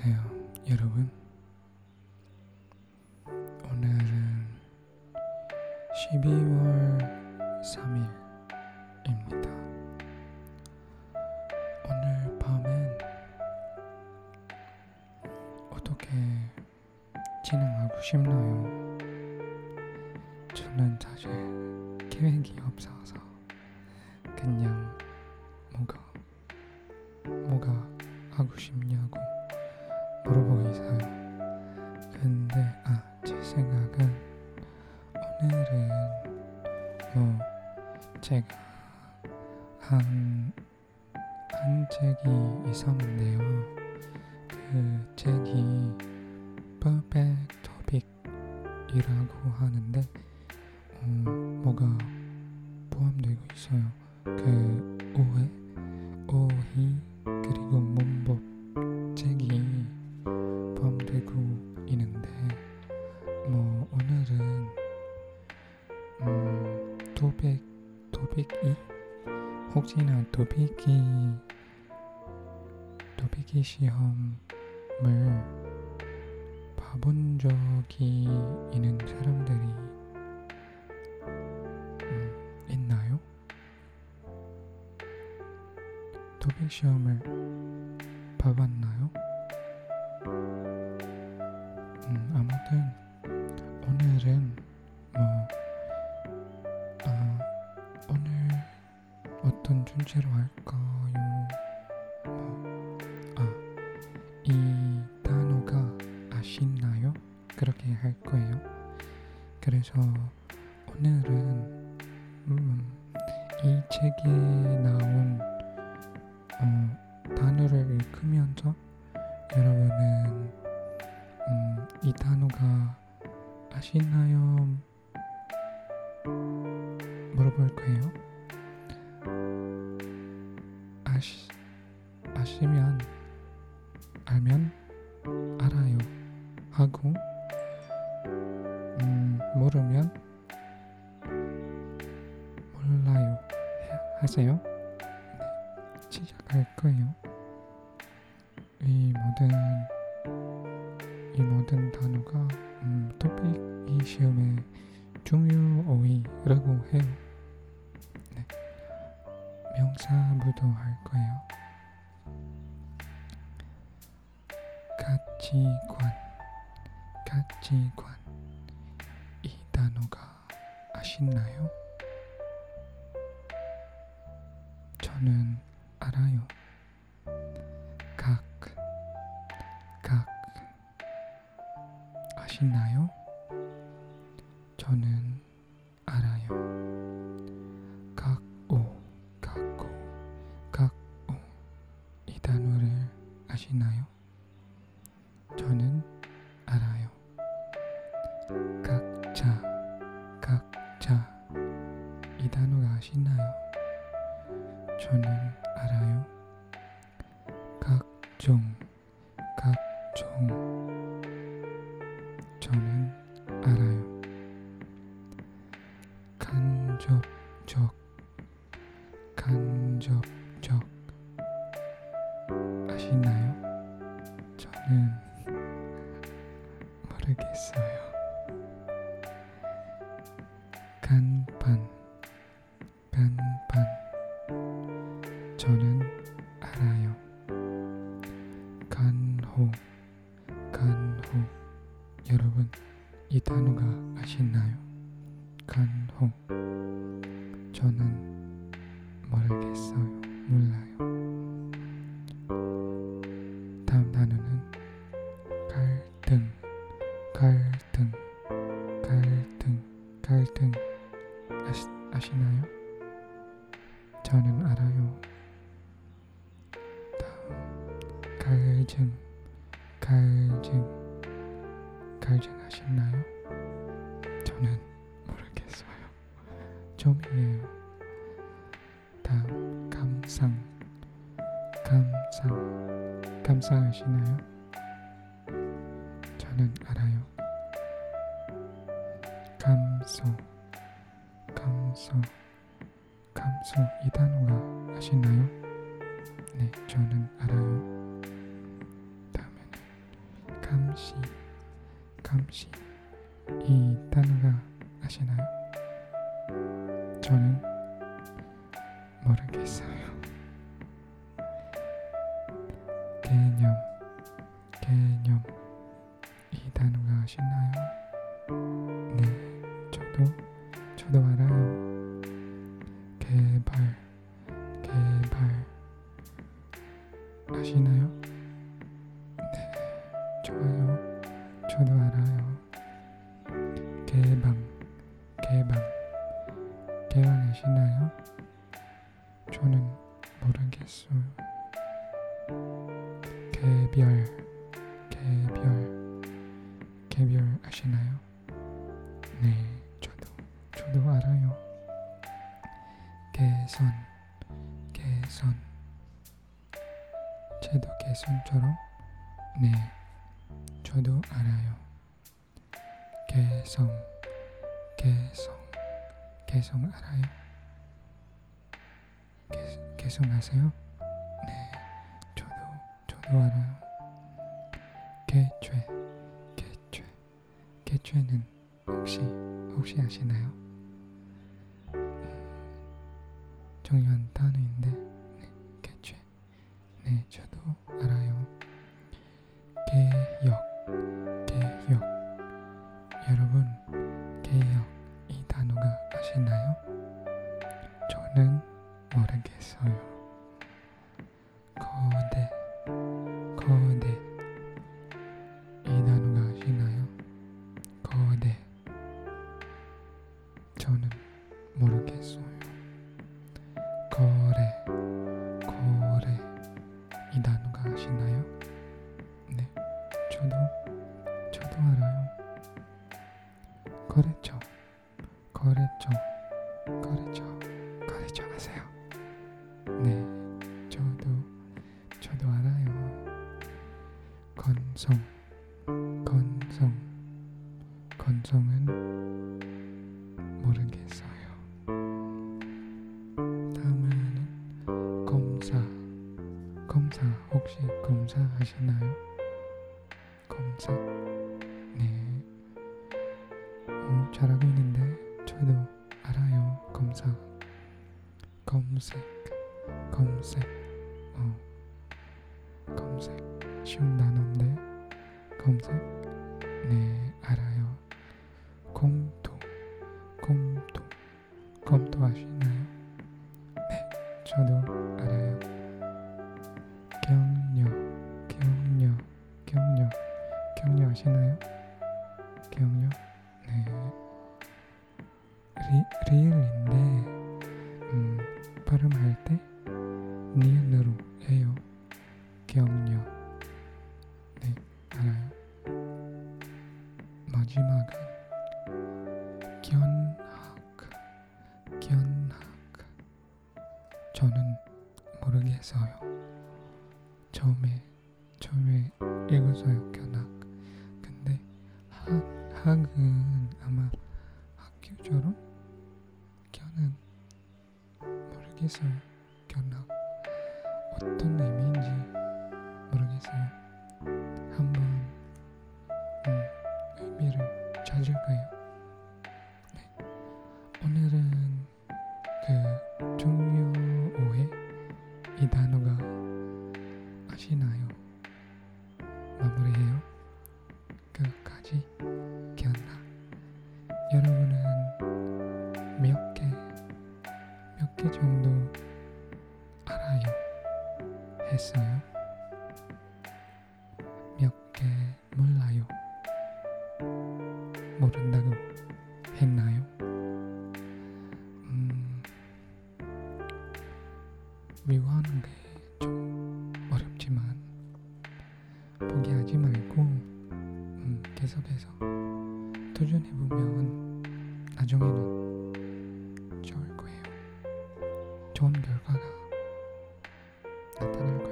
안녕하세요, 여러분. 오늘은 12월 3일입니다. 오늘 밤엔 어떻게 진행하고 싶나요? 저는 사실 계획이 없어 제가 한, 한 책이 있었는데요. 그 책이 Perfect Topic이라고 하는데 어, 뭐가 포함되고 있어요. 그 토픽이 토픽이 시험을 봐본 적이 있는 사람들이 음, 있나요? 토픽 시험을 봐봤나요? 음, 아무튼 오늘은 뭐 주제로 할까요? 뭐, 아, 이 단어가 아시나요? 그렇게 할 거예요. 그래서 오늘은 음, 이 책에 나온 어, 단어를 읽으면서 여러분은 음, 이 단어가 아시나요? 물어볼 거예요. 아시면 알면 알아요 하고 음, 모르면 몰라요 해- 하세요. 네, 시작할 거예요. 이 모든 이 모든 단어가 음, 토픽 이 시험의 중요어휘라고 해요. 네. 명사부터 할 거예요. 가치관. 이 단어가 아시나요? 저는 알아요. 각, 각. 아시나요? 저는 알아요. 각오, 각오, 각오. 이 단어를 아시나요? 저는 간접적, 간접적. 아시나요? 저는 모르겠어요. 간판, 간판. 저는 알아요. 간호, 간호. 여러분, 이 단어가 아시나요? 간호. 좀이에요. 다음 감상, 감상, 감상 아시나요? 저는 알아요. 감소, 감소, 감소 이 단어가 아시나요? 네, 저는 알아요. 다음에는 감시, 감시. 개념. 이 단어가 아시나요? 네, 저도, 저도 알아요. 개발, 개발. 아시나요? 네, 좋아요. 저도 알아요. 개방, 개방. 개방하시나요? 저는 모르겠어요. 개별, 아시나요? 네, 저도, 저도 알아요. 개선, 개선. 제도 개선처럼? 네, 저도 알아요. 개성, 개성, 개성 알아요? 개, 개성 아세요? 네, 저도, 저도 알아요. 개최, 개최는 혹시, 혹시 아시나요? 음, 중요한 단어인데, 네, 개최. 네, 저도 알아요. 개역, 개역. 여러분, 개역 이 단어가 아시나요? 건성은 모르겠어요. 다음에는 검사. 검사 혹시 검사 하시나요? 검사? 네. 어, 잘하고 있는데 저도 알아요. 검사. 검색. 검색. 어. 검색. 쉬운 단어인데 검색? 네 마지막은 견학, 견학. 저는 모르겠어요. 처음에 처음에 읽었어요 견학 근데 학 학은 아마 학교처럼 견은 모르겠어요 견학 어떤 의미인지 모르겠어요 의미를 찾 모른다고 했나요? 음, 미워하는 게 좀 어렵지만 포기하지 말고 음, 계속해서 도전해 보면 나중에는 좋을 거예요. 좋은 결과가 나타날 거예요.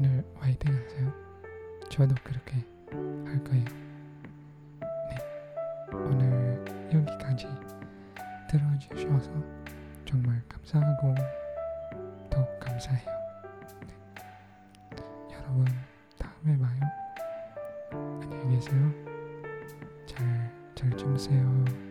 여러분 힘내세요. 늘 화이팅 하세요. 저도 그렇게 할 거예요. 네, 오늘 여기까지 들어주셔서 정말 감사하고 더 감사해요. 네. 여러분 다음에 봐요. 안녕히 계세요. 잘, 잘 주무세요.